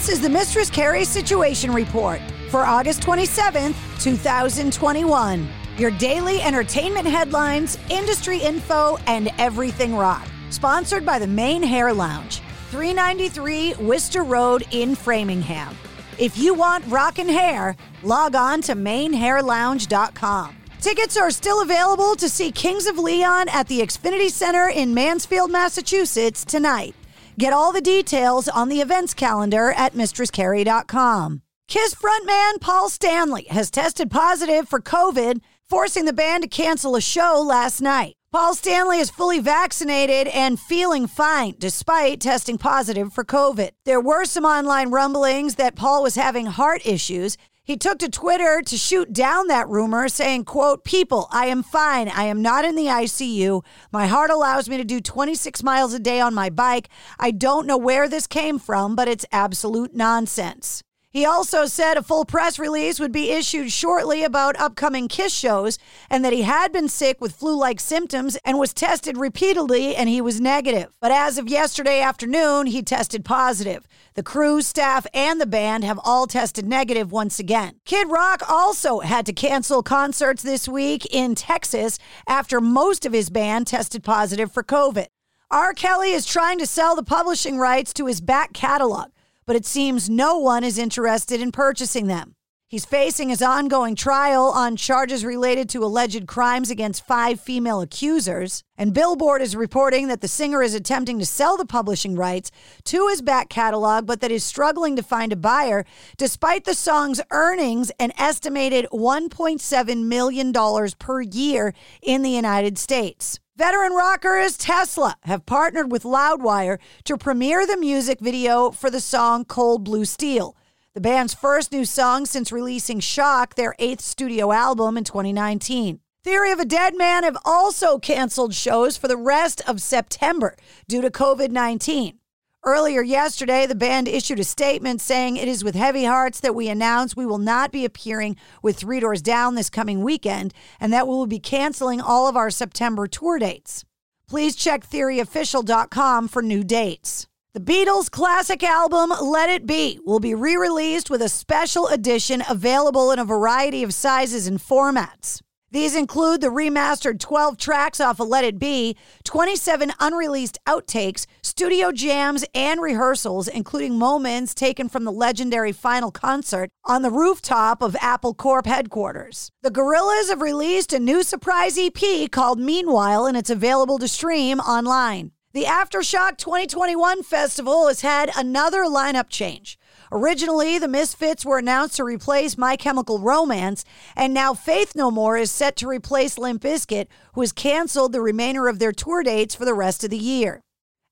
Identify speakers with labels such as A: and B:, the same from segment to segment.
A: This is the Mistress Carrie Situation Report for August 27th, 2021. Your daily entertainment headlines, industry info, and everything rock. Sponsored by the Main Hair Lounge, 393 Worcester Road in Framingham. If you want rockin' hair, log on to mainhairlounge.com. Tickets are still available to see Kings of Leon at the Xfinity Center in Mansfield, Massachusetts tonight. Get all the details on the events calendar at mistresscarrie.com. Kiss frontman Paul Stanley has tested positive for COVID, forcing the band to cancel a show last night. Paul Stanley is fully vaccinated and feeling fine despite testing positive for COVID. There were some online rumblings that Paul was having heart issues. He took to Twitter to shoot down that rumor, saying, quote, People, I am fine. I am not in the ICU. My heart allows me to do 26 miles a day on my bike. I don't know where this came from, but it's absolute nonsense. He also said a full press release would be issued shortly about upcoming Kiss shows and that he had been sick with flu like symptoms and was tested repeatedly and he was negative. But as of yesterday afternoon, he tested positive. The crew, staff, and the band have all tested negative once again. Kid Rock also had to cancel concerts this week in Texas after most of his band tested positive for COVID. R. Kelly is trying to sell the publishing rights to his back catalog but it seems no one is interested in purchasing them. He's facing his ongoing trial on charges related to alleged crimes against five female accusers. And Billboard is reporting that the singer is attempting to sell the publishing rights to his back catalog, but that is struggling to find a buyer despite the song's earnings an estimated $1.7 million per year in the United States. Veteran rockers Tesla have partnered with Loudwire to premiere the music video for the song Cold Blue Steel, the band's first new song since releasing Shock, their eighth studio album in 2019. Theory of a Deadman have also canceled shows for the rest of September due to COVID 19. Earlier yesterday, the band issued a statement saying it is with heavy hearts that we announce we will not be appearing with Three Doors Down this coming weekend and that we will be canceling all of our September tour dates. Please check theoryofficial.com for new dates. The Beatles' classic album, Let It Be, will be re released with a special edition available in a variety of sizes and formats. These include the remastered 12 tracks off of Let It Be, 27 unreleased outtakes, studio jams, and rehearsals, including moments taken from the legendary final concert on the rooftop of Apple Corps headquarters. The Gorillaz have released a new surprise EP called Meanwhile, and it's available to stream online. The Aftershock 2021 festival has had another lineup change. Originally, the Misfits were announced to replace My Chemical Romance, and now Faith No More is set to replace Limp Bizkit, who has canceled the remainder of their tour dates for the rest of the year.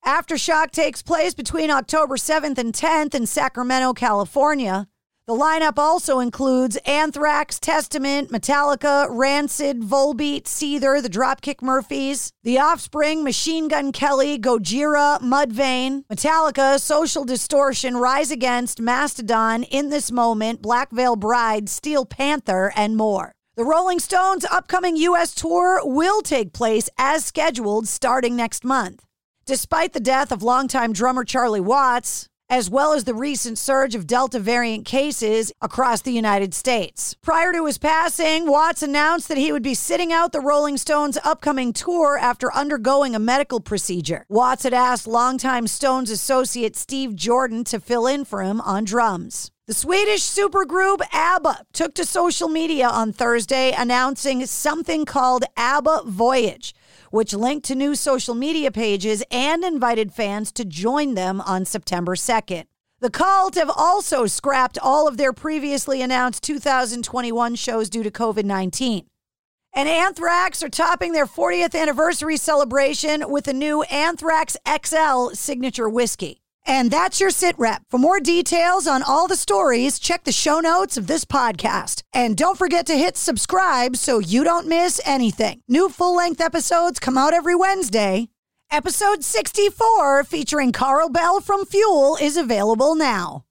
A: Aftershock takes place between October 7th and 10th in Sacramento, California. The lineup also includes Anthrax, Testament, Metallica, Rancid, Volbeat, Seether, the Dropkick Murphys, The Offspring, Machine Gun Kelly, Gojira, Mudvayne, Metallica, Social Distortion, Rise Against, Mastodon, In This Moment, Black Veil Bride, Steel Panther, and more. The Rolling Stones' upcoming U.S. tour will take place as scheduled starting next month. Despite the death of longtime drummer Charlie Watts, as well as the recent surge of Delta variant cases across the United States. Prior to his passing, Watts announced that he would be sitting out the Rolling Stones' upcoming tour after undergoing a medical procedure. Watts had asked longtime Stones associate Steve Jordan to fill in for him on drums. The Swedish supergroup ABBA took to social media on Thursday announcing something called ABBA Voyage, which linked to new social media pages and invited fans to join them on September 2nd. The cult have also scrapped all of their previously announced 2021 shows due to COVID 19. And Anthrax are topping their 40th anniversary celebration with a new Anthrax XL signature whiskey. And that's your sit rep. For more details on all the stories, check the show notes of this podcast. And don't forget to hit subscribe so you don't miss anything. New full length episodes come out every Wednesday. Episode 64, featuring Carl Bell from Fuel, is available now.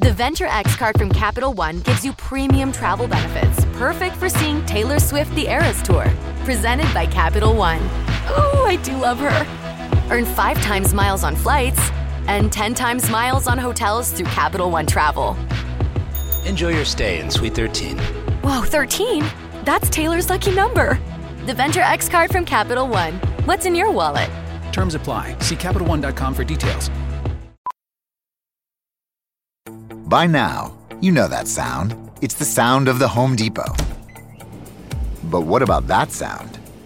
B: The Venture X card from Capital One gives you premium travel benefits, perfect for seeing Taylor Swift the Eras Tour. Presented by Capital One. Ooh, I do love her. Earn five times miles on flights and 10 times miles on hotels through Capital One Travel.
C: Enjoy your stay in Suite 13.
B: Whoa, 13? That's Taylor's lucky number. The Venture X card from Capital One. What's in your wallet?
D: Terms apply. See CapitalOne.com for details.
E: By now, you know that sound. It's the sound of the Home Depot. But what about that sound?